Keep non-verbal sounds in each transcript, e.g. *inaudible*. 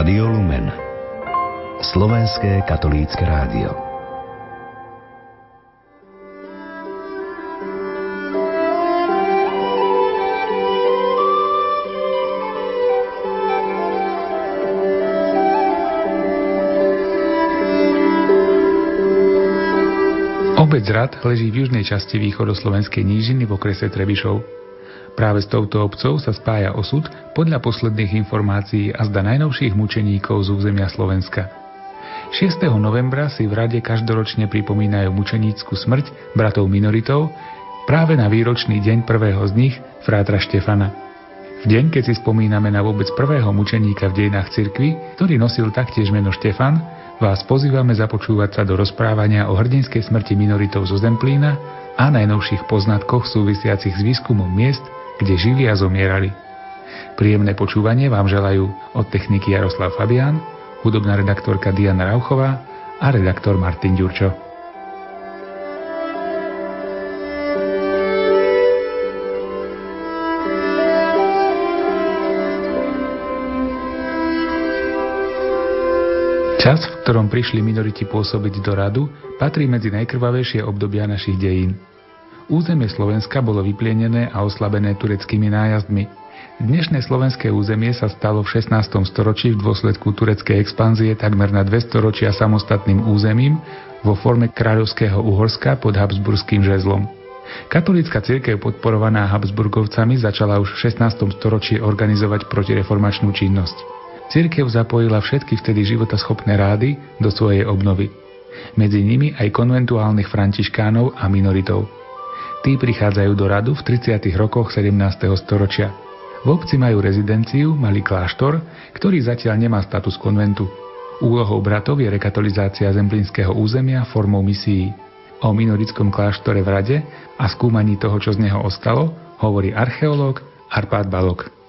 Rádio Lumen Slovenské katolícke rádio Obec Rad leží v južnej časti východoslovenskej nížiny v okrese Trebišov. Práve s touto obcov sa spája osud podľa posledných informácií a zda najnovších mučeníkov z územia Slovenska. 6. novembra si v rade každoročne pripomínajú mučenícku smrť bratov minoritov práve na výročný deň prvého z nich, frátra Štefana. V deň, keď si spomíname na vôbec prvého mučeníka v dejinách cirkvi, ktorý nosil taktiež meno Štefan, vás pozývame započúvať sa do rozprávania o hrdinskej smrti minoritov zo Zemplína a najnovších poznatkoch súvisiacich s výskumom miest, kde žili a zomierali. Príjemné počúvanie vám želajú od techniky Jaroslav Fabián, hudobná redaktorka Diana Rauchová a redaktor Martin Ďurčo. Čas, v ktorom prišli minoriti pôsobiť do radu, patrí medzi najkrvavejšie obdobia našich dejín. Územie Slovenska bolo vyplienené a oslabené tureckými nájazdmi. Dnešné slovenské územie sa stalo v 16. storočí v dôsledku tureckej expanzie takmer na 200 ročia samostatným územím vo forme kráľovského Uhorska pod Habsburským žezlom. Katolícka cirkev podporovaná Habsburgovcami začala už v 16. storočí organizovať protireformačnú činnosť. Cirkev zapojila všetky vtedy životaschopné rády do svojej obnovy. Medzi nimi aj konventuálnych františkánov a minoritov. Tí prichádzajú do radu v 30. rokoch 17. storočia. V obci majú rezidenciu, malý kláštor, ktorý zatiaľ nemá status konventu. Úlohou bratov je rekatolizácia zemplínskeho územia formou misií. O minorickom kláštore v rade a skúmaní toho, čo z neho ostalo, hovorí archeológ Arpád Balok.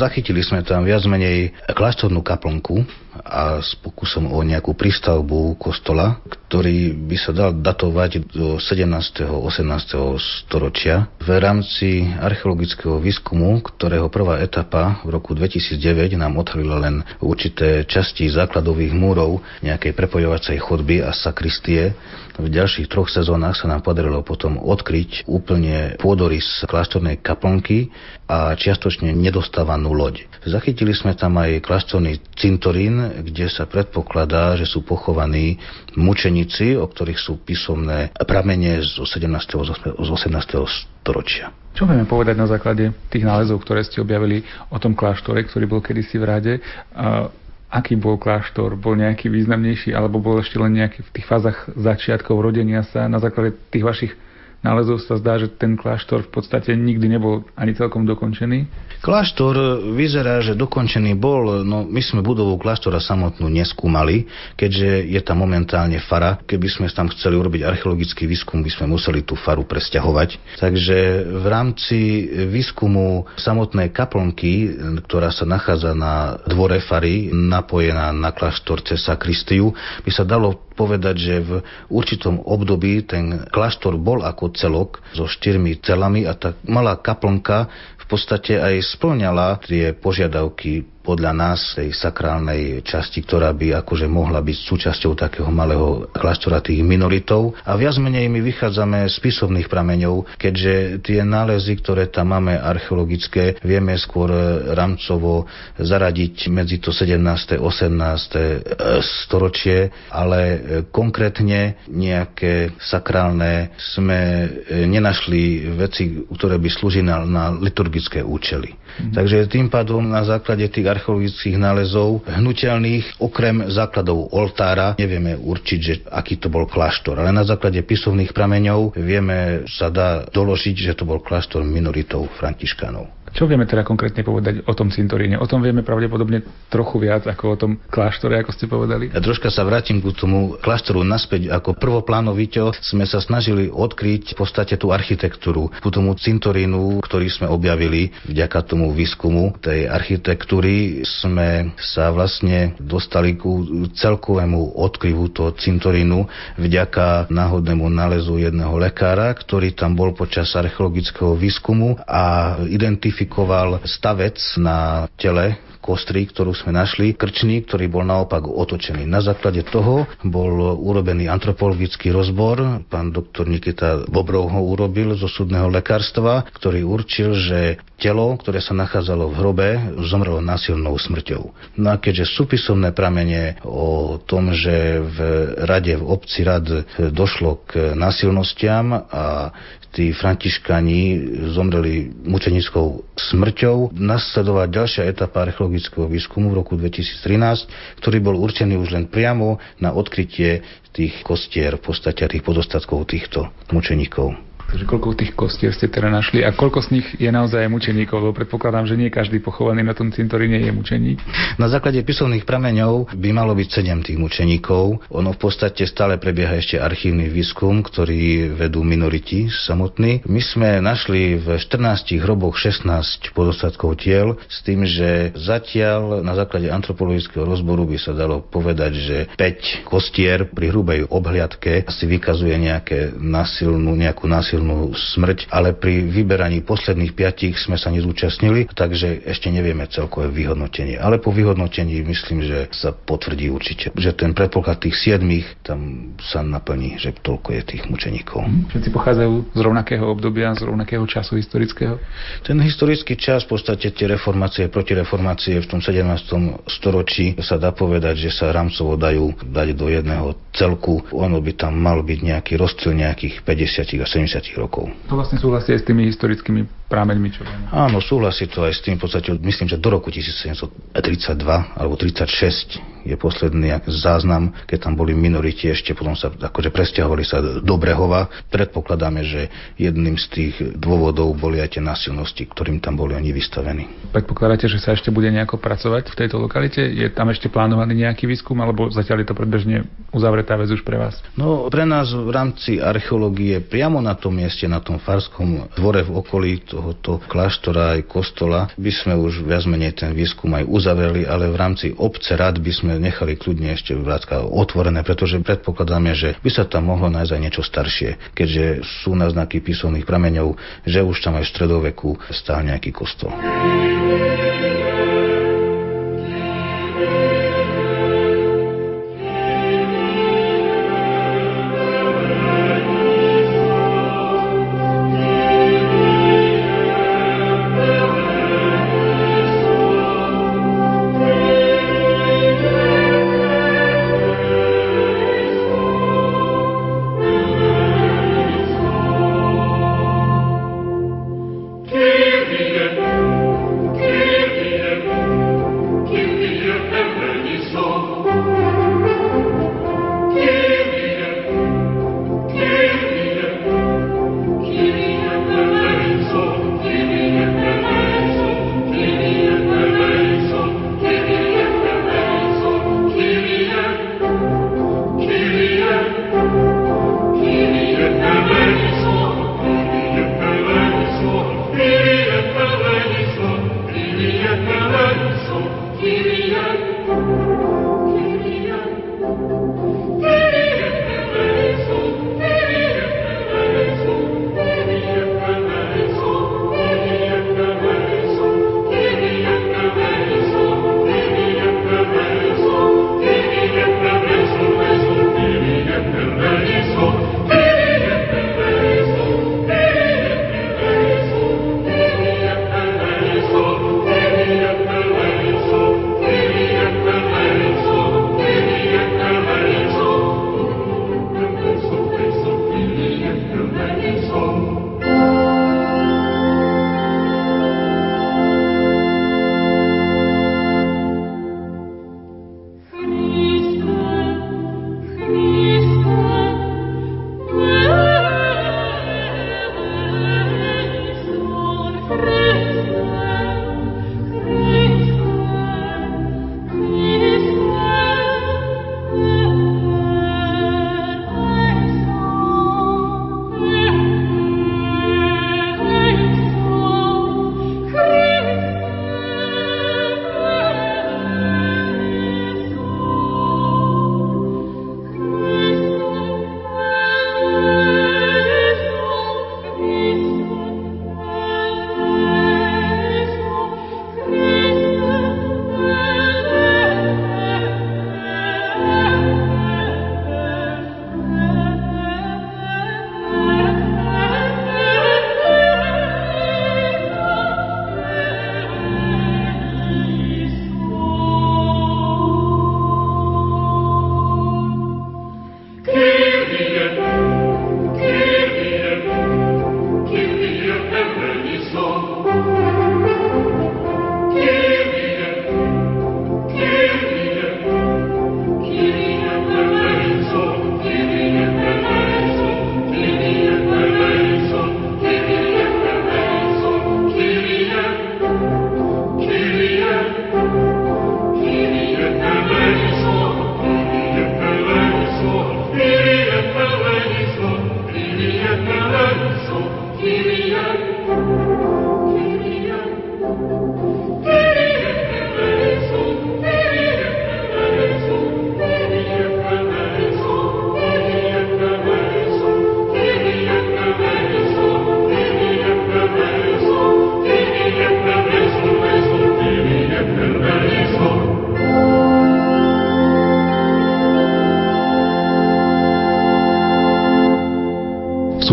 Zachytili sme tam viac menej kláštornú kaplnku a s pokusom o nejakú prístavbu kostola, ktorý by sa dal datovať do 17. 18. storočia. V rámci archeologického výskumu, ktorého prvá etapa v roku 2009 nám odhalila len určité časti základových múrov, nejakej prepojovacej chodby a sakristie, v ďalších troch sezónach sa nám podarilo potom odkryť úplne pôdorys kláštornej kaplnky a čiastočne nedostávanú loď. Zachytili sme tam aj kláštorný cintorín, kde sa predpokladá, že sú pochovaní mučeníci, o ktorých sú písomné pramene z 17. z 18. storočia. Čo vieme povedať na základe tých nálezov, ktoré ste objavili o tom kláštore, ktorý bol kedysi v rade? Aký bol kláštor, bol nejaký významnejší, alebo bol ešte len nejaký v tých fázach začiatkov rodenia sa na základe tých vašich nálezov sa zdá, že ten kláštor v podstate nikdy nebol ani celkom dokončený. Kláštor vyzerá, že dokončený bol, no my sme budovu kláštora samotnú neskúmali, keďže je tam momentálne fara. Keby sme tam chceli urobiť archeologický výskum, by sme museli tú faru presťahovať. Takže v rámci výskumu samotnej kaplnky, ktorá sa nachádza na dvore fary, napojená na kláštor cez sakristiu, by sa dalo povedať, že v určitom období ten kláštor bol ako celok so štyrmi celami a tá malá kaplnka v podstate aj splňala tie požiadavky podľa nás tej sakrálnej časti, ktorá by akože mohla byť súčasťou takého malého kláštora tých minoritov. A viac menej my vychádzame z písomných prameňov, keďže tie nálezy, ktoré tam máme archeologické, vieme skôr rámcovo zaradiť medzi to 17. 18. E, storočie, ale e, konkrétne nejaké sakrálne sme e, nenašli veci, ktoré by slúžili na, na liturgické účely. Mm. Takže tým pádom na základe tých archeologických nálezov hnutelných, okrem základov oltára, nevieme určiť, že aký to bol kláštor, ale na základe písomných prameňov vieme, sa dá doložiť, že to bol kláštor minoritov františkánov. Čo vieme teda konkrétne povedať o tom cintoríne? O tom vieme pravdepodobne trochu viac ako o tom kláštore, ako ste povedali. Ja troška sa vrátim k tomu kláštoru naspäť. Ako prvoplánoviteľ sme sa snažili odkryť v podstate tú architektúru, ku tomu cintorínu, ktorý sme objavili vďaka tomu výskumu tej architektúry. sme sa vlastne dostali ku celkovému odkryvu toho cintorínu vďaka náhodnému nálezu jedného lekára, ktorý tam bol počas archeologického výskumu a identifikoval stavec na tele kostry, ktorú sme našli, krčný, ktorý bol naopak otočený. Na základe toho bol urobený antropologický rozbor. Pán doktor Nikita Bobrov ho urobil zo súdneho lekárstva, ktorý určil, že telo, ktoré sa nachádzalo v hrobe, zomrelo násilnou smrťou. No a keďže sú písomné pramene o tom, že v rade, v obci rad došlo k násilnostiam a tí františkani zomreli mučenickou smrťou. Nasledovať ďalšia etapa archeologického výskumu v roku 2013, ktorý bol určený už len priamo na odkrytie tých kostier v podstate tých podostatkov týchto mučeníkov. Takže koľko tých kostier ste teda našli a koľko z nich je naozaj mučeníkov? Lebo predpokladám, že nie každý pochovaný na tom cintoríne je mučeník. Na základe písomných prameňov by malo byť 7 tých mučeníkov. Ono v podstate stále prebieha ešte archívny výskum, ktorý vedú minoriti samotní. My sme našli v 14 hroboch 16 podostatkov tiel s tým, že zatiaľ na základe antropologického rozboru by sa dalo povedať, že 5 kostier pri hrubej obhliadke si vykazuje nejaké násilnú, nejakú násilnú násilnú smrť, ale pri vyberaní posledných piatich sme sa nezúčastnili, takže ešte nevieme celkové vyhodnotenie. Ale po vyhodnotení myslím, že sa potvrdí určite, že ten predpoklad tých siedmých tam sa naplní, že toľko je tých mučeníkov. Mhm. Všetci pochádzajú z rovnakého obdobia, z rovnakého času historického? Ten historický čas, v podstate tie reformácie, protireformácie v tom 17. storočí sa dá povedať, že sa rámcovo dajú dať do jedného celku. Ono by tam mal byť nejaký rozdiel nejakých 50 a 70 rokov. To vlastne súhlasí aj s tými historickými prámeňmi, čo vieme. Áno, súhlasí to aj s tým, v podstate myslím, že do roku 1732 alebo 36 je posledný záznam, keď tam boli minoriti ešte, potom sa akože presťahovali sa do Brehova. Predpokladáme, že jedným z tých dôvodov boli aj tie násilnosti, ktorým tam boli oni vystavení. Predpokladáte, že sa ešte bude nejako pracovať v tejto lokalite? Je tam ešte plánovaný nejaký výskum, alebo zatiaľ je to predbežne uzavretá vec už pre vás? No, pre nás v rámci archeológie priamo na tom mieste, na tom farskom dvore v okolí tohoto kláštora aj kostola by sme už viac menej ten výskum aj uzavreli, ale v rámci obce rad by sme nechali kľudne ešte vrátka otvorené, pretože predpokladáme, že by sa tam mohlo nájsť aj niečo staršie, keďže sú náznaky písomných prameňov, že už tam aj v stredoveku stál nejaký kostol.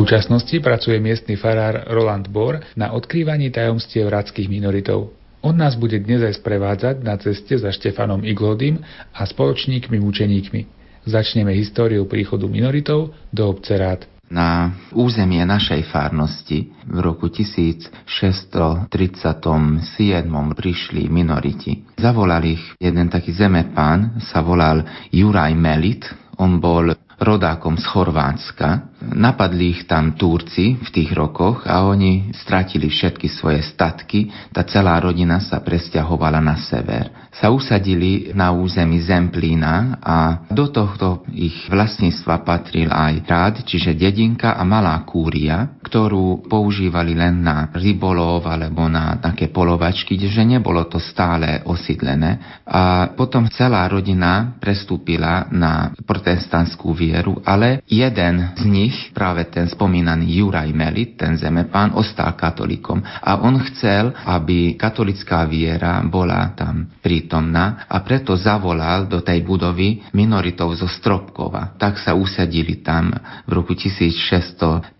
Súčasnosti pracuje miestny farár Roland Bor na odkrývaní tajomstiev radských minoritov. On nás bude dnes aj sprevádzať na ceste za Štefanom Iglodym a spoločníkmi mučeníkmi. Začneme históriu príchodu minoritov do obce Rád. Na územie našej farnosti v roku 1637 prišli minoriti. Zavolali ich jeden taký zemepán, sa volal Juraj Melit. On bol rodákom z Chorvátska. Napadli ich tam Turci v tých rokoch a oni stratili všetky svoje statky. Tá celá rodina sa presťahovala na sever. Sa usadili na území Zemplína a do tohto ich vlastníctva patril aj rád, čiže dedinka a malá kúria, ktorú používali len na rybolov alebo na také polovačky, že nebolo to stále osídlené. A potom celá rodina prestúpila na protestantskú vieru, ale jeden z nich, práve ten spomínaný Juraj Melit, ten zemepán, ostal katolikom a on chcel, aby katolická viera bola tam prítomná a preto zavolal do tej budovy minoritov zo Stropkova. Tak sa usadili tam v roku 1637.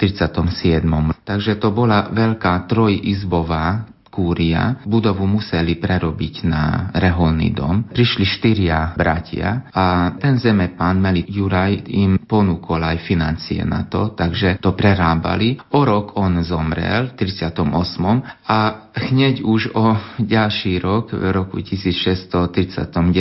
Takže to bola veľká trojizbová kúria budovu museli prerobiť na reholný dom. Prišli štyria bratia a ten zeme pán Melik Juraj im ponúkol aj financie na to, takže to prerábali. O rok on zomrel, 38. a hneď už o ďalší rok, v roku 1639,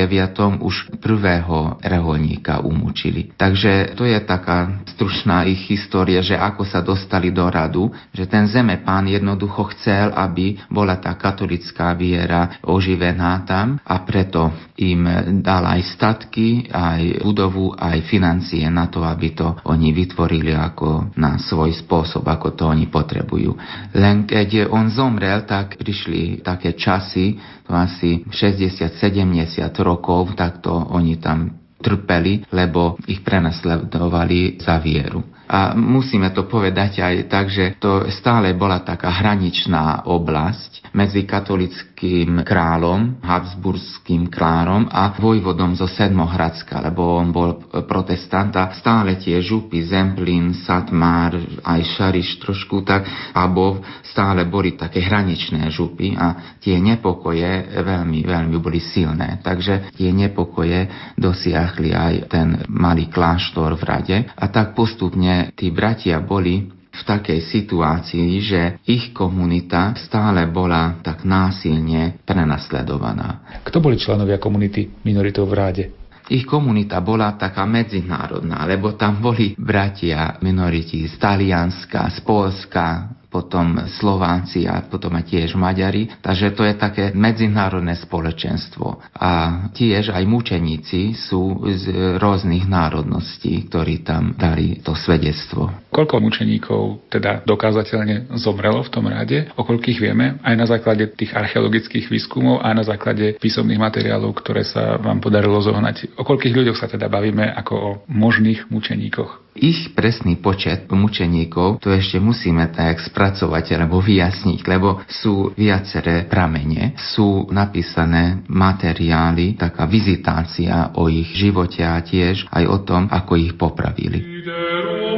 už prvého reholníka umúčili. Takže to je taká stručná ich história, že ako sa dostali do radu, že ten zeme pán jednoducho chcel, aby bola tá katolická viera oživená tam a preto im dal aj statky, aj budovu, aj financie na to, aby to oni vytvorili ako na svoj spôsob, ako to oni potrebujú. Len keď on zomrel, tak prišli také časy, to asi 60-70 rokov, tak to oni tam trpeli, lebo ich prenasledovali za vieru. A musíme to povedať aj tak, že to stále bola taká hraničná oblasť medzi katolickým kráľom, habsburským kráľom a vojvodom zo Sedmohradska, lebo on bol protestant a stále tie župy Zemplín, Satmar, aj Šariš trošku tak, Abov, stále boli také hraničné župy a tie nepokoje veľmi, veľmi boli silné. Takže tie nepokoje dosiahli aj ten malý kláštor v rade a tak postupne tí bratia boli v takej situácii, že ich komunita stále bola tak násilne prenasledovaná. Kto boli členovia komunity minoritov v ráde? Ich komunita bola taká medzinárodná, lebo tam boli bratia minority z Talianska, z Polska, potom Slováci a potom aj tiež Maďari. Takže to je také medzinárodné spoločenstvo. A tiež aj mučeníci sú z rôznych národností, ktorí tam dali to svedectvo. Koľko mučeníkov teda dokázateľne zomrelo v tom rade? O koľkých vieme? Aj na základe tých archeologických výskumov a na základe písomných materiálov, ktoré sa vám podarilo zohnať. O koľkých ľuďoch sa teda bavíme ako o možných mučeníkoch? Ich presný počet mučeníkov to ešte musíme tak spracovať alebo vyjasniť, lebo sú viaceré pramene, sú napísané materiály, taká vizitácia o ich živote a tiež aj o tom, ako ich popravili. Povedzme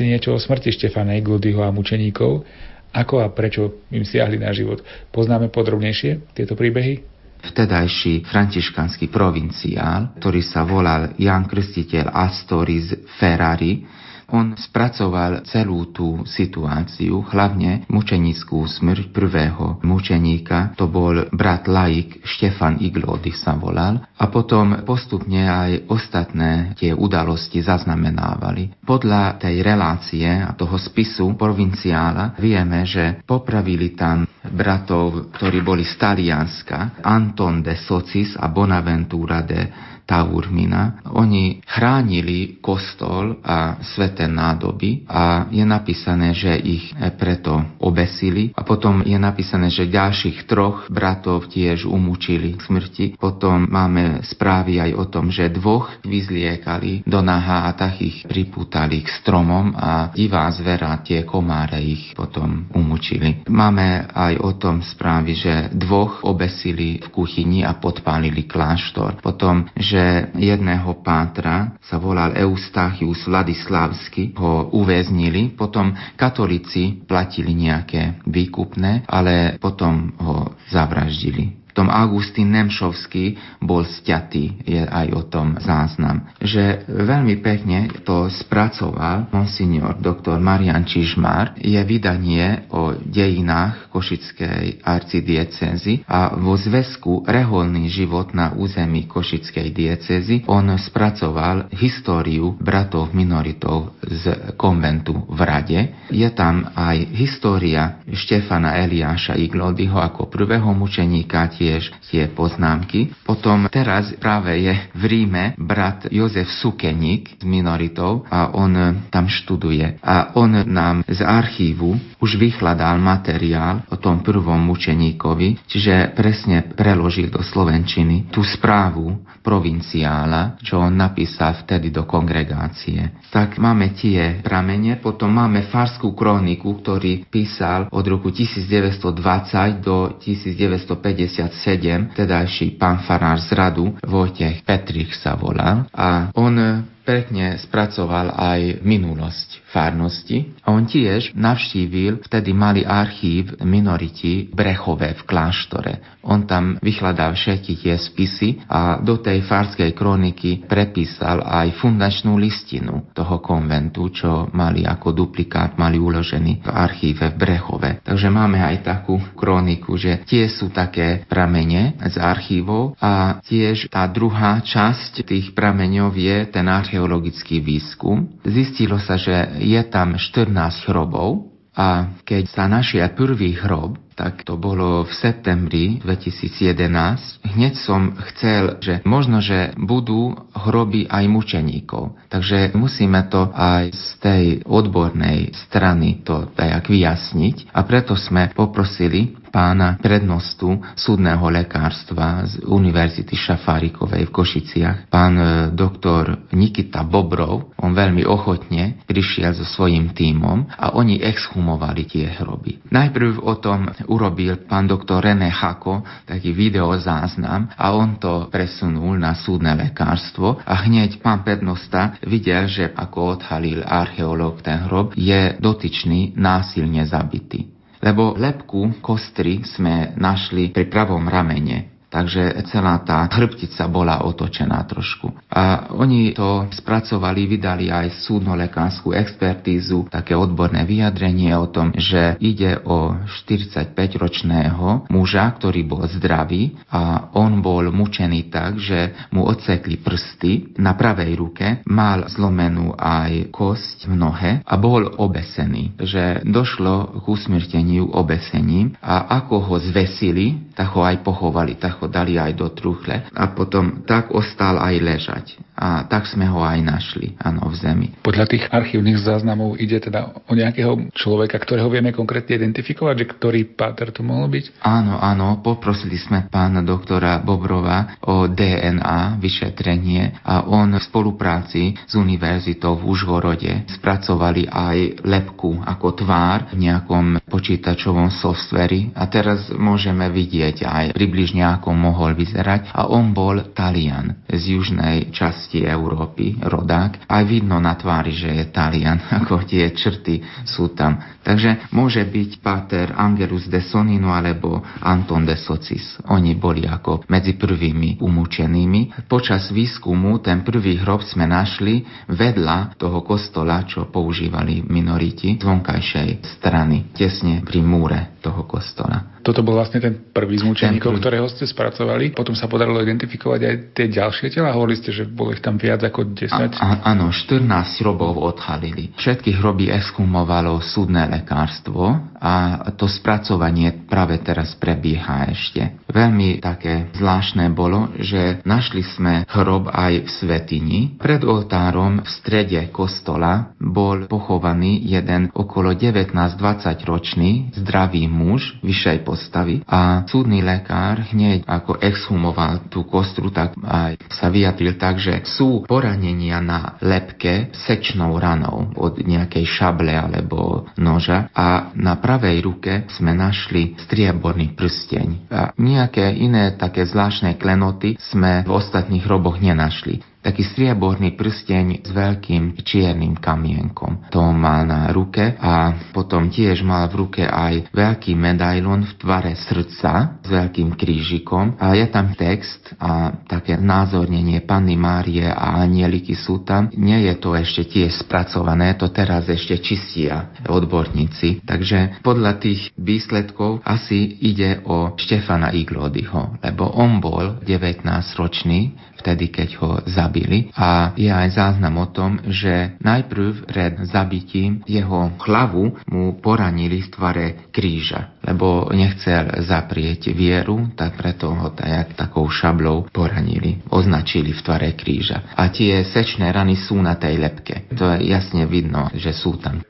si niečo o smrti Štefana Igludyho a mučeníkov, ako a prečo im siahli na život. Poznáme podrobnejšie tieto príbehy? Vtedajší františkanský provinciál, ktorý sa volal Jan Krstiteľ Astoris Ferrari, on spracoval celú tú situáciu, hlavne mučenickú smrť prvého mučeníka, to bol brat laik Štefan Iglody sa volal, a potom postupne aj ostatné tie udalosti zaznamenávali. Podľa tej relácie a toho spisu provinciála vieme, že popravili tam bratov, ktorí boli z Talianska, Anton de Socis a Bonaventura de Taurmina. Oni chránili kostol a sveté nádoby a je napísané, že ich preto obesili a potom je napísané, že ďalších troch bratov tiež umúčili k smrti. Potom máme správy aj o tom, že dvoch vyzliekali do naha a tak ich pripútali k stromom a divá zvera, tie komáre ich potom umúčili. Máme aj o tom správy, že dvoch obesili v kuchyni a podpálili kláštor. Potom, že že jedného pátra, sa volal Eustachius Vladislavsky, ho uväznili, potom katolíci platili nejaké výkupné, ale potom ho zavraždili tom Augustín Nemšovský bol stiatý, je aj o tom záznam. Že veľmi pekne to spracoval monsignor doktor Marian Čižmar, je vydanie o dejinách Košickej arcidiecezy a vo zväzku Reholný život na území Košickej diecezy on spracoval históriu bratov minoritov z konventu v Rade. Je tam aj história Štefana Eliáša Iglodyho ako prvého mučeníka, tiež tie poznámky. Potom teraz práve je v Ríme brat Jozef Sukeník z minoritou a on tam študuje. A on nám z archívu už vyhľadal materiál o tom prvom mučeníkovi, čiže presne preložil do Slovenčiny tú správu provinciála, čo on napísal vtedy do kongregácie. Tak máme tie pramene, potom máme farskú kroniku, ktorý písal od roku 1920 do 1950 1957 tedajší pán farár z radu Vojtech Petrich sa volal a on pekne spracoval aj minulosť farnosti. On tiež navštívil vtedy malý archív minoriti Brechové v kláštore. On tam vyhľadal všetky tie spisy a do tej farskej kroniky prepísal aj fundačnú listinu toho konventu, čo mali ako duplikát, mali uložený v archíve v Brechove. Takže máme aj takú kroniku, že tie sú také pramene z archívov a tiež tá druhá časť tých prameňov je ten archeologický výskum. Zistilo sa, že je tam 14 hrobov a keď sa našiel prvý hrob, tak to bolo v septembri 2011. Hneď som chcel, že možno, že budú hroby aj mučeníkov. Takže musíme to aj z tej odbornej strany to tak vyjasniť. A preto sme poprosili pána prednostu súdneho lekárstva z Univerzity Šafárikovej v Košiciach, pán e, doktor Nikita Bobrov. On veľmi ochotne prišiel so svojím tímom a oni exhumovali tie hroby. Najprv o tom urobil pán doktor René Hako taký videozáznam a on to presunul na súdne lekárstvo a hneď pán prednosta videl, že ako odhalil archeológ ten hrob, je dotyčný násilne zabitý lebo lepku kostry sme našli pri pravom ramene. Takže celá tá chrbtica bola otočená trošku. A oni to spracovali, vydali aj súdno-lekárskú expertízu, také odborné vyjadrenie o tom, že ide o 45-ročného muža, ktorý bol zdravý a on bol mučený tak, že mu odsekli prsty na pravej ruke, mal zlomenú aj kosť v nohe a bol obesený, že došlo k usmrteniu obesením a ako ho zvesili, tak ho aj pochovali, tak ho dali aj do truchle a potom tak ostal aj ležať. A tak sme ho aj našli, áno, v zemi. Podľa tých archívnych záznamov ide teda o nejakého človeka, ktorého vieme konkrétne identifikovať, že ktorý páter to mohol byť? Áno, áno, poprosili sme pána doktora Bobrova o DNA vyšetrenie a on v spolupráci s univerzitou v Užhorode spracovali aj lepku ako tvár v nejakom počítačovom softveri a teraz môžeme vidieť aj približne ako mohol vyzerať a on bol Talian z južnej časti Európy, rodák. Aj vidno na tvári, že je Talian, *laughs* ako tie črty sú tam. Takže môže byť Pater Angelus de Sonino alebo Anton de Socis. Oni boli ako medzi prvými umúčenými. Počas výskumu ten prvý hrob sme našli vedľa toho kostola, čo používali minoriti z vonkajšej strany, tesne pri múre toho kostola. Toto bol vlastne ten prvý z mučeníkov, ktorého ste spracovali. Potom sa podarilo identifikovať aj tie ďalšie tela. Hovorili ste, že bolo ich tam viac ako 10. A, áno, 14 hrobov odhalili. Všetky hroby exhumovalo súdne lekárstvo a to spracovanie práve teraz prebieha ešte. Veľmi také zvláštne bolo, že našli sme hrob aj v Svetini. Pred oltárom v strede kostola bol pochovaný jeden okolo 19-20 ročný zdravý muž vyššej postavy a súdny lekár hneď ako exhumoval tú kostru, tak aj sa vyjadril tak, že sú poranenia na lepke sečnou ranou od nejakej šable alebo noža a na pravej ruke sme našli strieborný prsteň. A nejaké iné také zvláštne klenoty sme v ostatných roboch nenašli taký strieborný prsteň s veľkým čiernym kamienkom. To mal na ruke a potom tiež mal v ruke aj veľký medailon v tvare srdca s veľkým krížikom a je tam text a také názornenie Panny Márie a anieliky sú tam. Nie je to ešte tiež spracované, to teraz ešte čistia odborníci. Takže podľa tých výsledkov asi ide o Štefana Iglodyho, lebo on bol 19-ročný vtedy, keď ho zabili. A je aj záznam o tom, že najprv pred zabitím jeho hlavu mu poranili v tvare kríža, lebo nechcel zaprieť vieru, tak preto ho tajak takou šablou poranili, označili v tvare kríža. A tie sečné rany sú na tej lepke. To je jasne vidno, že sú tam.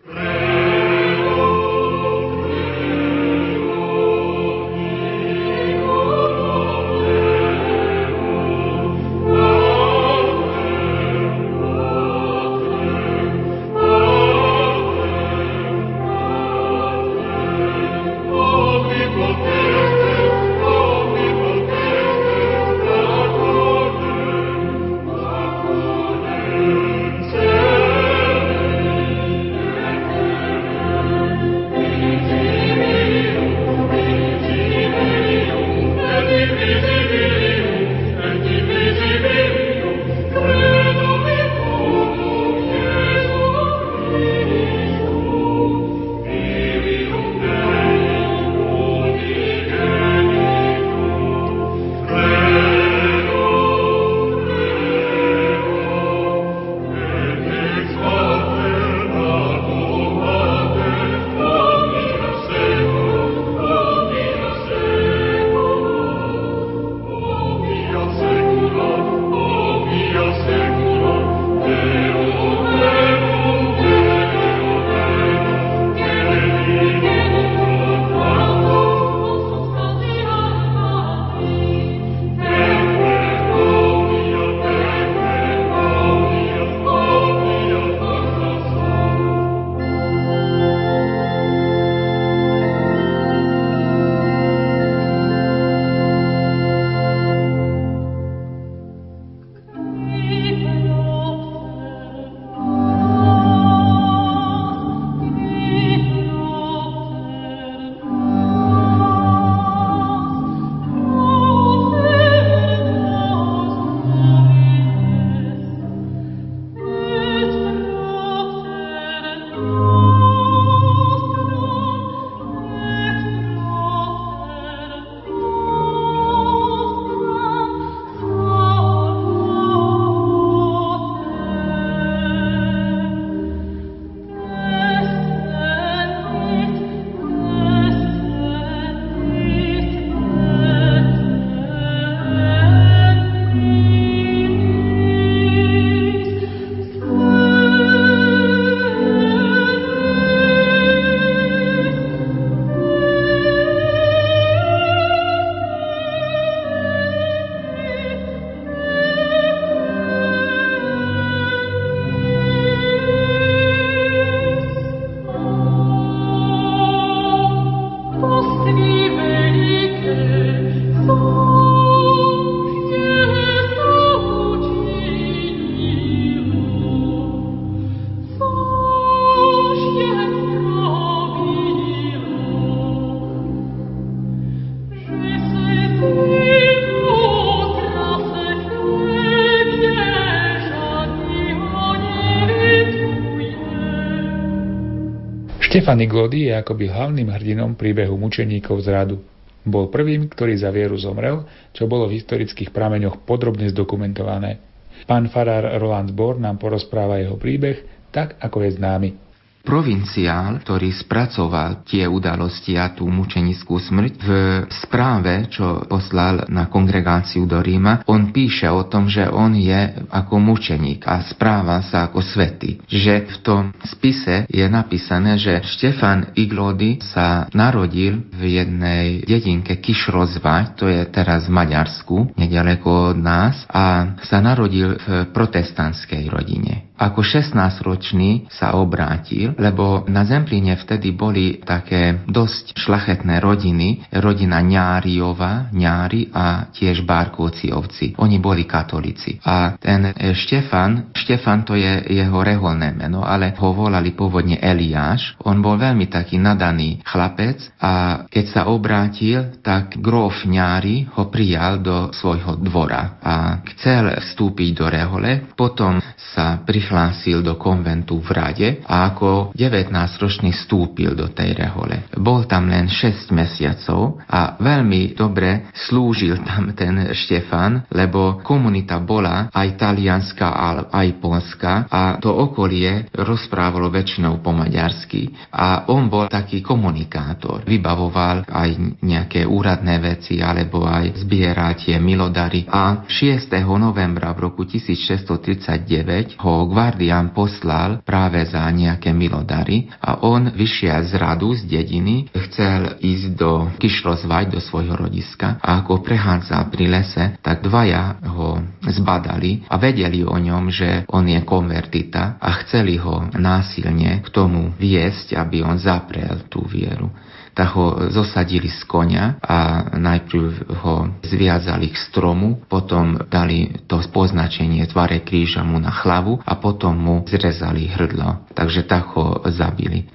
Štefan Iglody je akoby hlavným hrdinom príbehu mučeníkov z radu. Bol prvým, ktorý za vieru zomrel, čo bolo v historických prameňoch podrobne zdokumentované. Pán farár Roland Bohr nám porozpráva jeho príbeh, tak ako je známy provinciál, ktorý spracoval tie udalosti a tú mučenickú smrť, v správe, čo poslal na kongregáciu do Ríma, on píše o tom, že on je ako mučeník a správa sa ako svety. Že v tom spise je napísané, že Štefan Iglody sa narodil v jednej dedinke Kišrozva, to je teraz v Maďarsku, nedaleko od nás, a sa narodil v protestantskej rodine. Ako 16-ročný sa obrátil, lebo na Zemplíne vtedy boli také dosť šlachetné rodiny, rodina Ňáriova, Ňári a tiež Bárkovci Oni boli katolíci. A ten Štefan, Štefan to je jeho reholné meno, ale ho volali pôvodne Eliáš. On bol veľmi taký nadaný chlapec a keď sa obrátil, tak grof Ňári ho prijal do svojho dvora a chcel vstúpiť do rehole, potom sa prišiel prihlásil do konventu v Rade a ako 19-ročný vstúpil do tej rehole. Bol tam len 6 mesiacov a veľmi dobre slúžil tam ten Štefan, lebo komunita bola aj talianská, aj polská a to okolie rozprávalo väčšinou po maďarsky. A on bol taký komunikátor. Vybavoval aj nejaké úradné veci alebo aj zbieratie milodary. A 6. novembra v roku 1639 ho guardián poslal práve za nejaké milodary a on vyšiel z radu z dediny, chcel ísť do Kišrozvaj, do svojho rodiska a ako prechádzal pri lese, tak dvaja ho zbadali a vedeli o ňom, že on je konvertita a chceli ho násilne k tomu viesť, aby on zaprel tú vieru tak ho zosadili z konia a najprv ho zviazali k stromu, potom dali to poznačenie tvare kríža mu na hlavu a potom mu zrezali hrdlo. Takže tak ho zabili.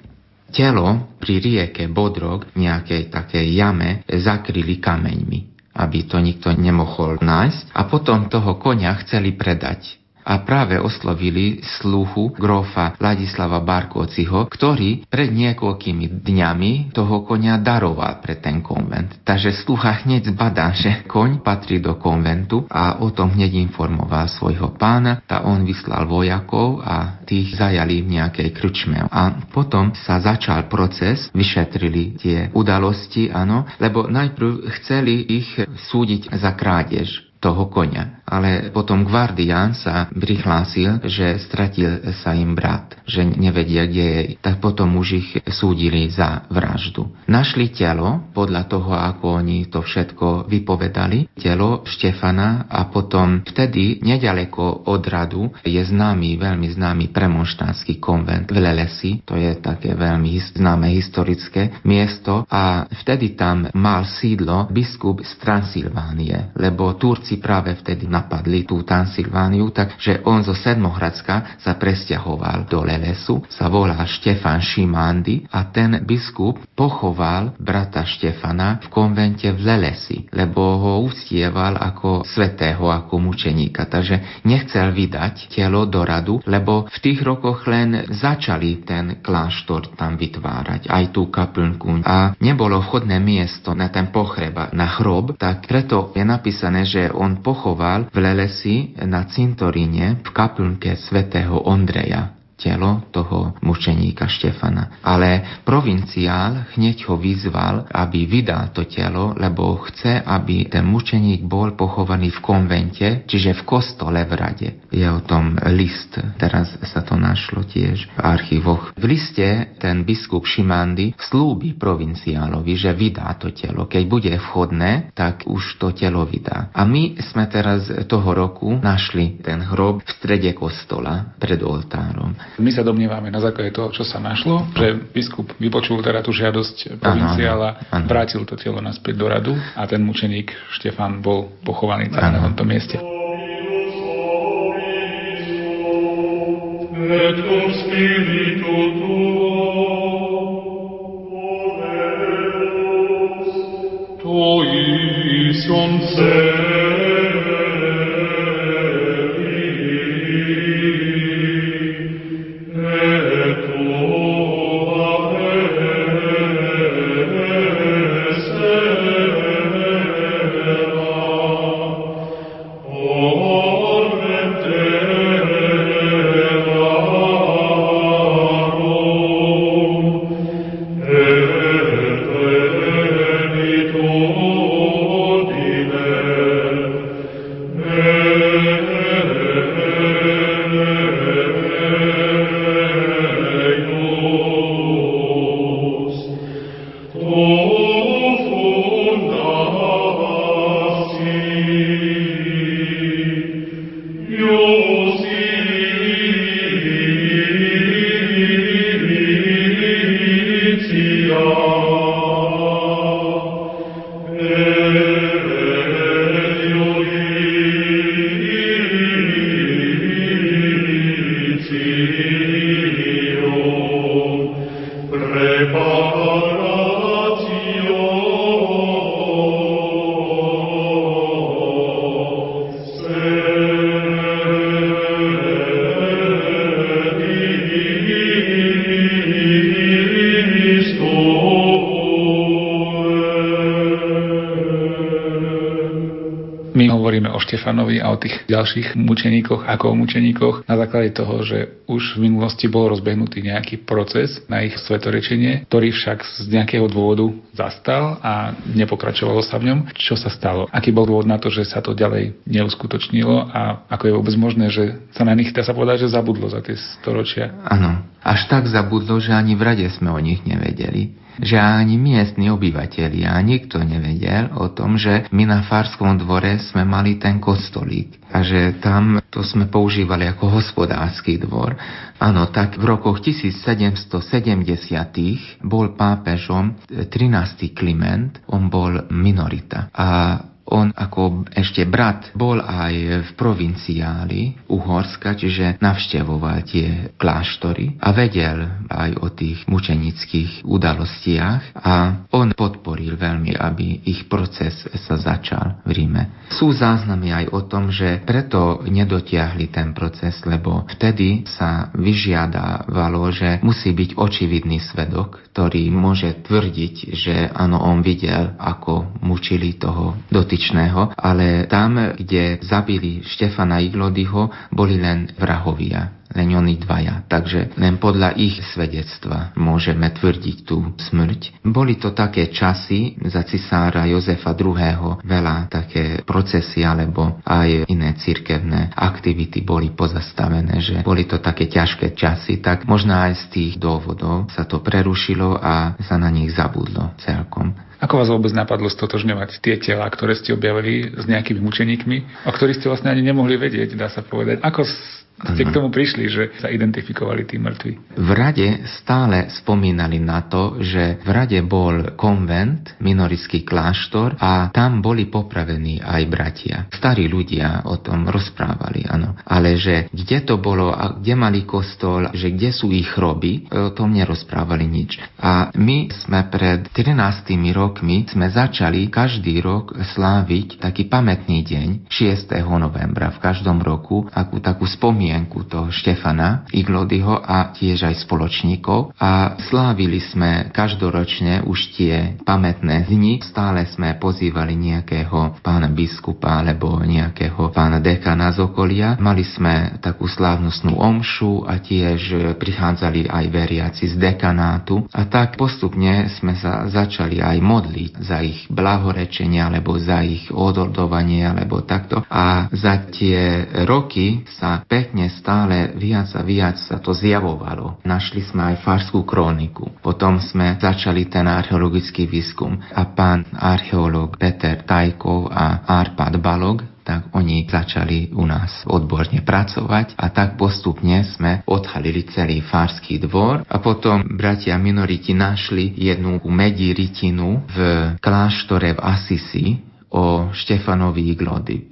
Telo pri rieke Bodrog v nejakej takej jame zakryli kameňmi, aby to nikto nemohol nájsť a potom toho konia chceli predať a práve oslovili sluhu grofa Ladislava Barkociho, ktorý pred niekoľkými dňami toho konia daroval pre ten konvent. Takže sluha hneď zbadá, že koň patrí do konventu a o tom hneď informoval svojho pána, tá on vyslal vojakov a tých zajali v nejakej krčme. A potom sa začal proces, vyšetrili tie udalosti, áno, lebo najprv chceli ich súdiť za krádež toho konia. Ale potom guardián sa prihlásil, že stratil sa im brat, že nevedia, kde je. Tak potom už ich súdili za vraždu. Našli telo, podľa toho, ako oni to všetko vypovedali, telo Štefana a potom vtedy nedaleko od radu je známy, veľmi známy premonštánsky konvent v Lelesi, to je také veľmi známe historické miesto a vtedy tam mal sídlo biskup z Transylvánie, lebo Turci práve vtedy napadli tú Transylvániu, takže on zo Sedmohradska sa presťahoval do Lelesu, sa volá Štefan Šimandy a ten biskup pochoval brata Štefana v konvente v Lelesi, lebo ho ustieval ako svetého, ako mučeníka. Takže nechcel vydať telo do radu, lebo v tých rokoch len začali ten kláštor tam vytvárať, aj tú kaplnku. A nebolo vhodné miesto na ten pochreba, na hrob, tak preto je napísané, že on pochoval v Lelesi na cintoríne v kaplnke svätého Ondreja telo toho mučeníka Štefana. Ale provinciál hneď ho vyzval, aby vydal to telo, lebo chce, aby ten mučeník bol pochovaný v konvente, čiže v kostole v rade. Je o tom list, teraz sa to našlo tiež v archívoch. V liste ten biskup Šimandy slúbi provinciálovi, že vydá to telo. Keď bude vhodné, tak už to telo vydá. A my sme teraz toho roku našli ten hrob v strede kostola pred oltárom. My sa domnievame na základe toho, čo sa našlo, že biskup vypočul teda tú žiadosť provinciála, vrátil to telo naspäť do radu a ten mučeník Štefan bol pochovaný tam na tomto mieste. Et cum spiritu tuo, tui sunt o Štefanovi a o tých ďalších mučeníkoch ako o mučeníkoch na základe toho, že už v minulosti bol rozbehnutý nejaký proces na ich svetorečenie, ktorý však z nejakého dôvodu zastal a nepokračovalo sa v ňom. Čo sa stalo? Aký bol dôvod na to, že sa to ďalej neuskutočnilo a ako je vôbec možné, že sa na nich, dá sa povedať, že zabudlo za tie storočia? Áno, až tak zabudlo, že ani v rade sme o nich nevedeli že ani miestni obyvateľia, nikto nevedel o tom, že my na Farskom dvore sme mali ten kostolík a že tam to sme používali ako hospodársky dvor. Áno, tak v rokoch 1770 bol pápežom 13. Klement, on bol minorita. A on ako ešte brat bol aj v provinciáli Uhorska, čiže navštevoval tie kláštory a vedel aj o tých mučenických udalostiach a on podporil veľmi, aby ich proces sa začal v Ríme. Sú záznamy aj o tom, že preto nedotiahli ten proces, lebo vtedy sa vyžiadavalo, že musí byť očividný svedok, ktorý môže tvrdiť, že áno, on videl, ako mučili toho dotyčného dotyčného, ale tam, kde zabili Štefana Iglodyho, boli len vrahovia len oni dvaja. Takže len podľa ich svedectva môžeme tvrdiť tú smrť. Boli to také časy za cisára Jozefa II. Veľa také procesy alebo aj iné cirkevné aktivity boli pozastavené, že boli to také ťažké časy, tak možno aj z tých dôvodov sa to prerušilo a sa na nich zabudlo celkom. Ako vás vôbec napadlo stotožňovať tie tela, ktoré ste objavili s nejakými mučeníkmi, o ktorých ste vlastne ani nemohli vedieť, dá sa povedať? Ako ste k tomu prišli, že sa identifikovali tí mŕtvi? V rade stále spomínali na to, že v rade bol konvent, minorický kláštor a tam boli popravení aj bratia. Starí ľudia o tom rozprávali, áno. Ale že kde to bolo a kde mali kostol, že kde sú ich hroby, o tom nerozprávali nič. A my sme pred 13 rokmi sme začali každý rok sláviť taký pamätný deň 6. novembra v každom roku, akú takú spomienku spomienku toho Štefana Iglodyho a tiež aj spoločníkov a slávili sme každoročne už tie pamätné dni. Stále sme pozývali nejakého pána biskupa alebo nejakého pána dekana z okolia. Mali sme takú slávnostnú omšu a tiež prichádzali aj veriaci z dekanátu a tak postupne sme sa začali aj modliť za ich blahorečenie alebo za ich odordovanie alebo takto a za tie roky sa pekne postupne stále viac a viac sa to zjavovalo. Našli sme aj farskú kroniku. Potom sme začali ten archeologický výskum a pán archeológ Peter Tajkov a Arpad Balog tak oni začali u nás odborne pracovať a tak postupne sme odhalili celý farský dvor a potom bratia minoriti našli jednu medí rytinu v kláštore v Asisi, o Štefanovi Iglodi,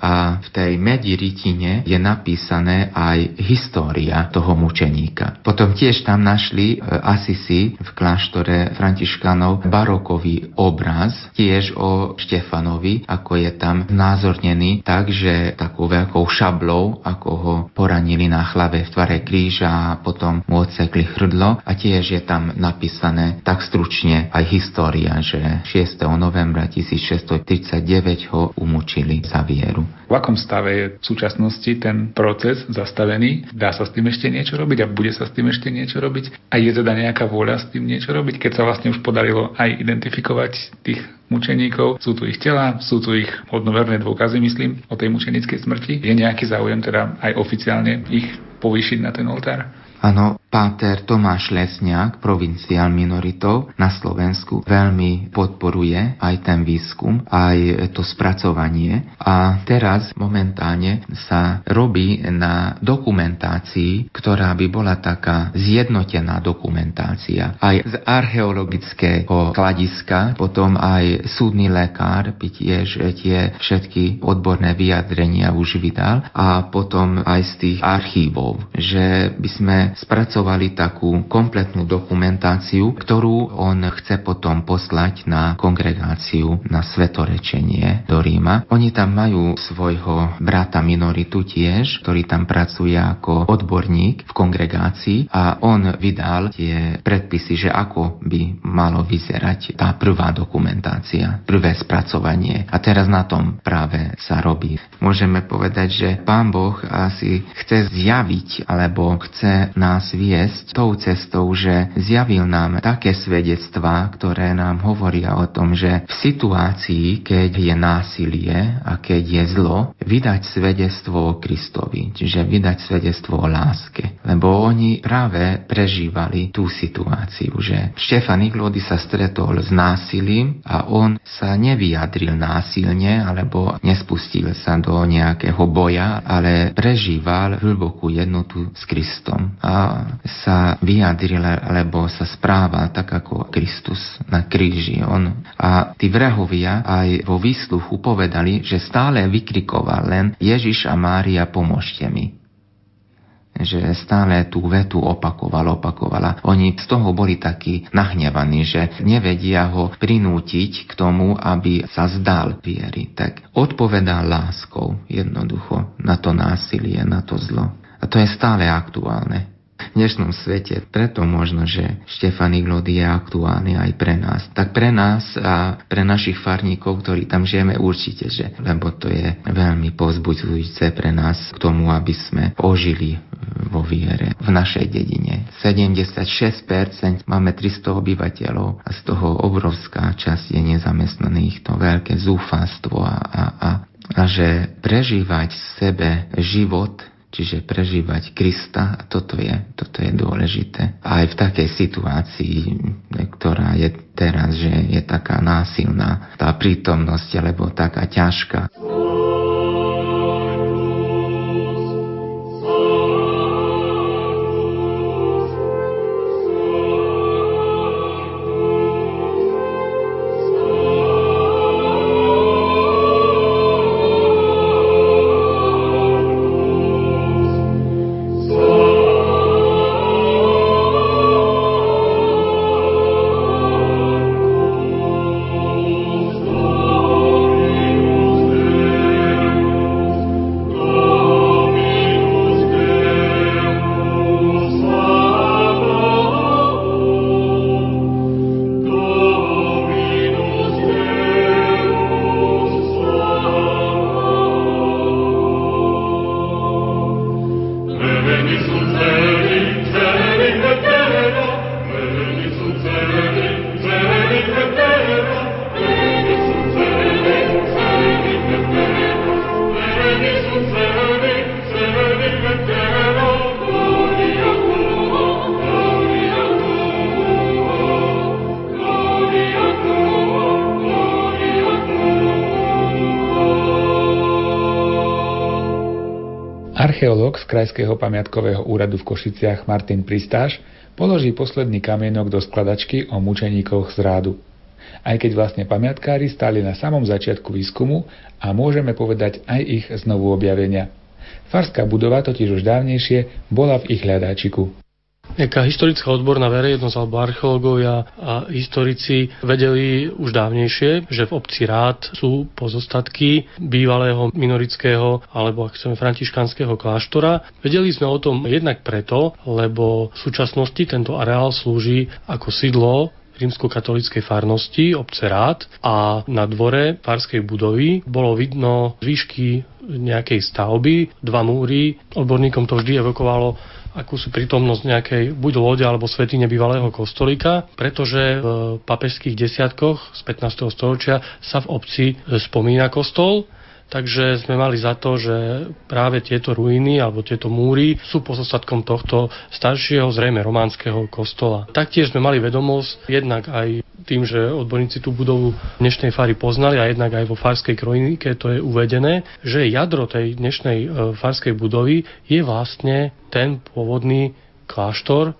a v tej mediritine je napísané aj história toho mučeníka. Potom tiež tam našli e, Asisi v kláštore Františkanov barokový obraz tiež o Štefanovi, ako je tam znázornený tak, že takou veľkou šablou, ako ho poranili na hlave v tvare kríža a potom mu odsekli hrdlo a tiež je tam napísané tak stručne aj história, že 6. novembra 1639 ho umučili za vieru. V akom stave je v súčasnosti ten proces zastavený? Dá sa s tým ešte niečo robiť a bude sa s tým ešte niečo robiť? A je teda nejaká vôľa s tým niečo robiť, keď sa vlastne už podarilo aj identifikovať tých mučeníkov, sú tu ich tela, sú tu ich hodnoverné dôkazy, myslím, o tej mučenickej smrti. Je nejaký záujem teda aj oficiálne ich povýšiť na ten oltár? Áno, Páter Tomáš Lesniak, provinciál minoritov na Slovensku, veľmi podporuje aj ten výskum, aj to spracovanie. A teraz momentálne sa robí na dokumentácii, ktorá by bola taká zjednotená dokumentácia. Aj z archeologického hľadiska, potom aj súdny lekár by tiež tie všetky odborné vyjadrenia už vydal a potom aj z tých archívov, že by sme spracovali vypracovali takú kompletnú dokumentáciu, ktorú on chce potom poslať na kongregáciu na svetorečenie do Ríma. Oni tam majú svojho brata minoritu tiež, ktorý tam pracuje ako odborník v kongregácii a on vydal tie predpisy, že ako by malo vyzerať tá prvá dokumentácia, prvé spracovanie. A teraz na tom práve sa robí. Môžeme povedať, že Pán Boh asi chce zjaviť alebo chce nás viesť tou cestou, že zjavil nám také svedectvá, ktoré nám hovoria o tom, že v situácii, keď je násilie a keď je zlo, vydať svedectvo o Kristovi, čiže vydať svedectvo o láske. Lebo oni práve prežívali tú situáciu, že Štefan Iglody sa stretol s násilím a on sa nevyjadril násilne alebo nespustil sa do nejakého boja, ale prežíval hlbokú jednotu s Kristom a sa vyjadril, lebo sa správal tak ako Kristus na kríži. On. A tí vrahovia aj vo výsluchu povedali, že stále vykrikoval len Ježiš a Mária, pomôžte mi že stále tú vetu opakoval, opakovala. Oni z toho boli takí nahnevaní, že nevedia ho prinútiť k tomu, aby sa zdal viery. Tak odpovedal láskou jednoducho na to násilie, na to zlo. A to je stále aktuálne v dnešnom svete. Preto možno, že Štefan Iglody je aktuálny aj pre nás. Tak pre nás a pre našich farníkov, ktorí tam žijeme, určite, že lebo to je veľmi pozbudzujúce pre nás k tomu, aby sme ožili vo viere v našej dedine. 76% máme 300 obyvateľov a z toho obrovská časť je nezamestnaných. To veľké zúfalstvo a, a, a, a že prežívať v sebe život Čiže prežívať Krista, a toto je, toto je dôležité. Aj v takej situácii, ktorá je teraz, že je taká násilná, tá prítomnosť, alebo taká ťažká. Krajského pamiatkového úradu v Košiciach Martin Pristáš položí posledný kamienok do skladačky o mučeníkoch z rádu. Aj keď vlastne pamiatkári stáli na samom začiatku výskumu a môžeme povedať aj ich znovu objavenia. Farská budova totiž už dávnejšie bola v ich hľadáčiku. Nejaká historická odborná verejnosť alebo archeológovia a historici vedeli už dávnejšie, že v obci Rád sú pozostatky bývalého minorického alebo ak chceme františkanského kláštora. Vedeli sme o tom jednak preto, lebo v súčasnosti tento areál slúži ako sídlo rímskokatolíckej farnosti obce Rád a na dvore farskej budovy bolo vidno výšky nejakej stavby, dva múry. Odborníkom to vždy evokovalo akúsi prítomnosť nejakej buď lode alebo svetine bývalého kostolíka, pretože v papežských desiatkoch z 15. storočia sa v obci spomína kostol Takže sme mali za to, že práve tieto ruiny alebo tieto múry sú pozostatkom tohto staršieho, zrejme románskeho kostola. Taktiež sme mali vedomosť, jednak aj tým, že odborníci tú budovu dnešnej fary poznali a jednak aj vo farskej kronike to je uvedené, že jadro tej dnešnej e, farskej budovy je vlastne ten pôvodný kláštor,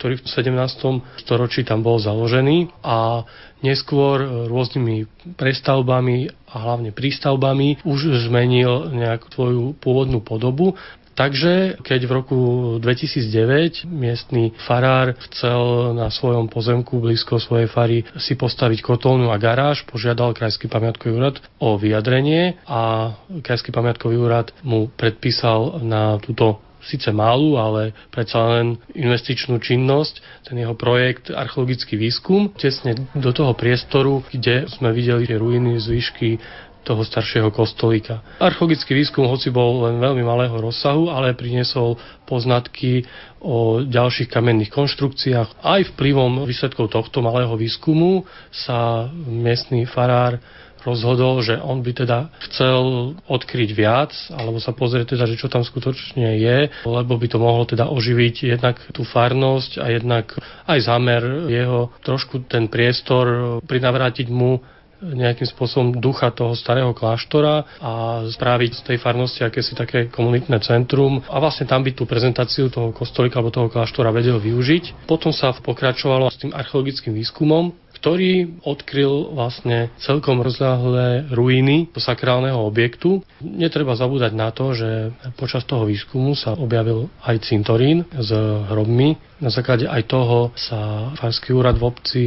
ktorý v 17. storočí tam bol založený a neskôr rôznymi prestavbami a hlavne prístavbami už zmenil nejakú svoju pôvodnú podobu Takže keď v roku 2009 miestny farár chcel na svojom pozemku blízko svojej fary si postaviť kotolnu a garáž, požiadal Krajský pamiatkový úrad o vyjadrenie a Krajský pamiatkový úrad mu predpísal na túto síce malú, ale predsa len investičnú činnosť, ten jeho projekt archeologický výskum, tesne do toho priestoru, kde sme videli tie ruiny, zvyšky toho staršieho kostolíka. Archeologický výskum, hoci bol len veľmi malého rozsahu, ale priniesol poznatky o ďalších kamenných konštrukciách. Aj vplyvom výsledkov tohto malého výskumu sa miestny farár rozhodol, že on by teda chcel odkryť viac, alebo sa pozrieť teda, že čo tam skutočne je, lebo by to mohlo teda oživiť jednak tú farnosť a jednak aj zámer jeho trošku ten priestor prinavrátiť mu nejakým spôsobom ducha toho starého kláštora a spraviť z tej farnosti akési také komunitné centrum a vlastne tam by tú prezentáciu toho kostolika alebo toho kláštora vedel využiť. Potom sa pokračovalo s tým archeologickým výskumom, ktorý odkryl vlastne celkom rozľahlé ruiny sakrálneho objektu. Netreba zabúdať na to, že počas toho výskumu sa objavil aj cintorín s hrobmi. Na základe aj toho sa Farský úrad v obci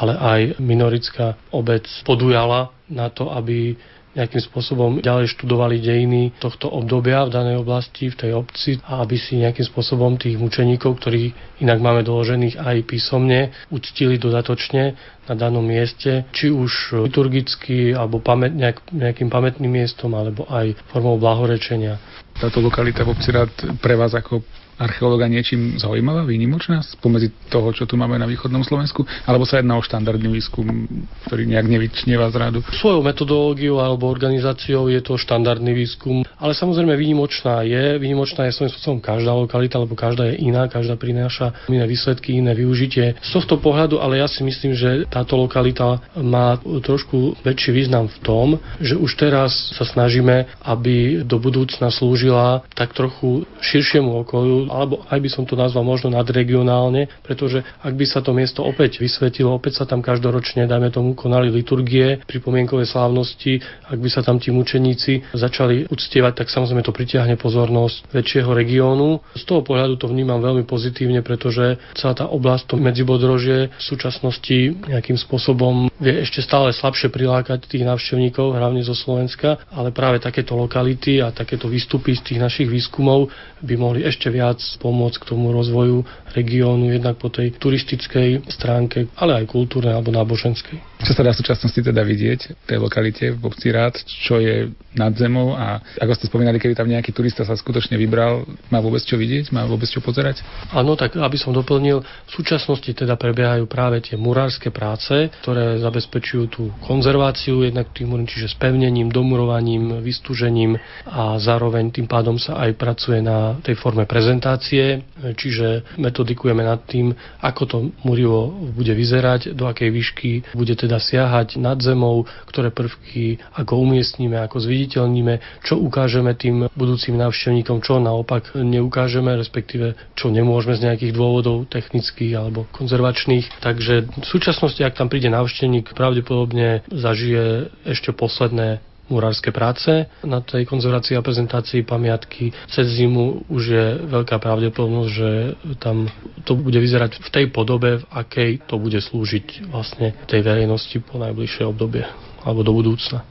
ale aj minorická obec podujala na to, aby nejakým spôsobom ďalej študovali dejiny tohto obdobia v danej oblasti, v tej obci a aby si nejakým spôsobom tých mučeníkov, ktorých inak máme doložených aj písomne, uctili dodatočne na danom mieste, či už liturgicky alebo pamät, nejak, nejakým pamätným miestom, alebo aj formou blahorečenia. Táto lokalita v obci rád pre vás ako archeológa niečím zaujímavá, výnimočná spomedzi toho, čo tu máme na východnom Slovensku? Alebo sa jedná o štandardný výskum, ktorý nejak nevyčnieva z rádu? Svojou metodológiou alebo organizáciou je to štandardný výskum, ale samozrejme výnimočná je. Výnimočná je svojím spôsobom každá lokalita, lebo každá je iná, každá prináša iné výsledky, iné využitie. Z tohto pohľadu, ale ja si myslím, že táto lokalita má trošku väčší význam v tom, že už teraz sa snažíme, aby do budúcna slúžila tak trochu širšiemu okoliu, alebo aj by som to nazval možno nadregionálne, pretože ak by sa to miesto opäť vysvetilo, opäť sa tam každoročne, dajme tomu, konali liturgie, pripomienkové slávnosti, ak by sa tam tí mučeníci začali uctievať, tak samozrejme to pritiahne pozornosť väčšieho regiónu. Z toho pohľadu to vnímam veľmi pozitívne, pretože celá tá oblasť, to medzibodrožie v súčasnosti nejakým spôsobom vie ešte stále slabšie prilákať tých návštevníkov, hlavne zo Slovenska, ale práve takéto lokality a takéto výstupy z tých našich výskumov by mohli ešte viac pomôcť k tomu rozvoju regiónu, jednak po tej turistickej stránke, ale aj kultúrnej alebo náboženskej. Čo sa dá v súčasnosti teda vidieť v tej lokalite v obci Rád, čo je nad zemou a ako ste spomínali, keby tam nejaký turista sa skutočne vybral, má vôbec čo vidieť, má vôbec čo pozerať? Áno, tak aby som doplnil, v súčasnosti teda prebiehajú práve tie murárske práce, ktoré zabezpečujú tú konzerváciu jednak tým čiže spevnením, domurovaním, vystúžením a zároveň tým pádom sa aj pracuje na tej forme prezentácie, čiže metodikujeme nad tým, ako to murivo bude vyzerať, do akej výšky bude teda siahať nad zemou, ktoré prvky ako umiestníme, ako zviditeľníme, čo ukážeme tým budúcim návštevníkom, čo naopak neukážeme, respektíve čo nemôžeme z nejakých dôvodov technických alebo konzervačných. Takže v súčasnosti, ak tam príde návštevník, pravdepodobne zažije ešte posledné murárske práce. Na tej konzervácii a prezentácii pamiatky cez zimu už je veľká pravdepodobnosť, že tam to bude vyzerať v tej podobe, v akej to bude slúžiť vlastne tej verejnosti po najbližšie obdobie alebo do budúcna.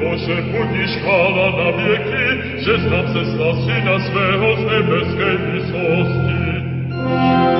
Bože, budiš chvála na vieky, že znam se stal Syna svého z nebeskej vysosti. V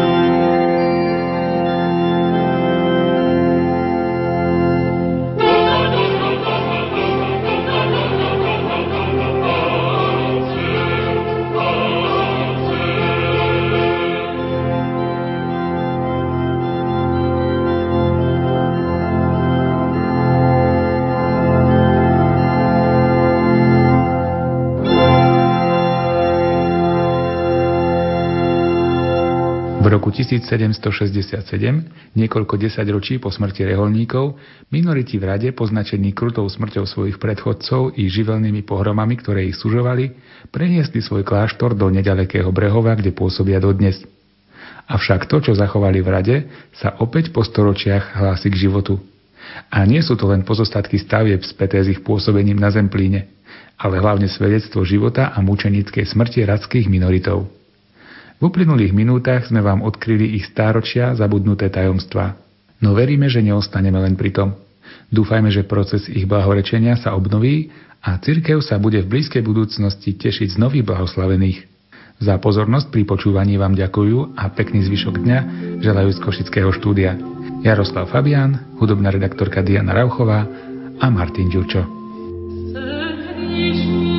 roku 1767, niekoľko desaťročí po smrti reholníkov, minoriti v rade, poznačení krutou smrťou svojich predchodcov i živelnými pohromami, ktoré ich sužovali, preniesli svoj kláštor do nedalekého Brehova, kde pôsobia dodnes. Avšak to, čo zachovali v rade, sa opäť po storočiach hlási k životu. A nie sú to len pozostatky stavieb späté s ich pôsobením na Zemplíne, ale hlavne svedectvo života a mučenickej smrti radských minoritov. V uplynulých minútach sme vám odkryli ich stáročia zabudnuté tajomstvá. No veríme, že neostaneme len pri tom. Dúfajme, že proces ich blahorečenia sa obnoví a cirkev sa bude v blízkej budúcnosti tešiť z nových blahoslavených. Za pozornosť pri počúvaní vám ďakujú a pekný zvyšok dňa želajú z Košického štúdia. Jaroslav Fabián, hudobná redaktorka Diana Rauchová a Martin Ďurčo. Který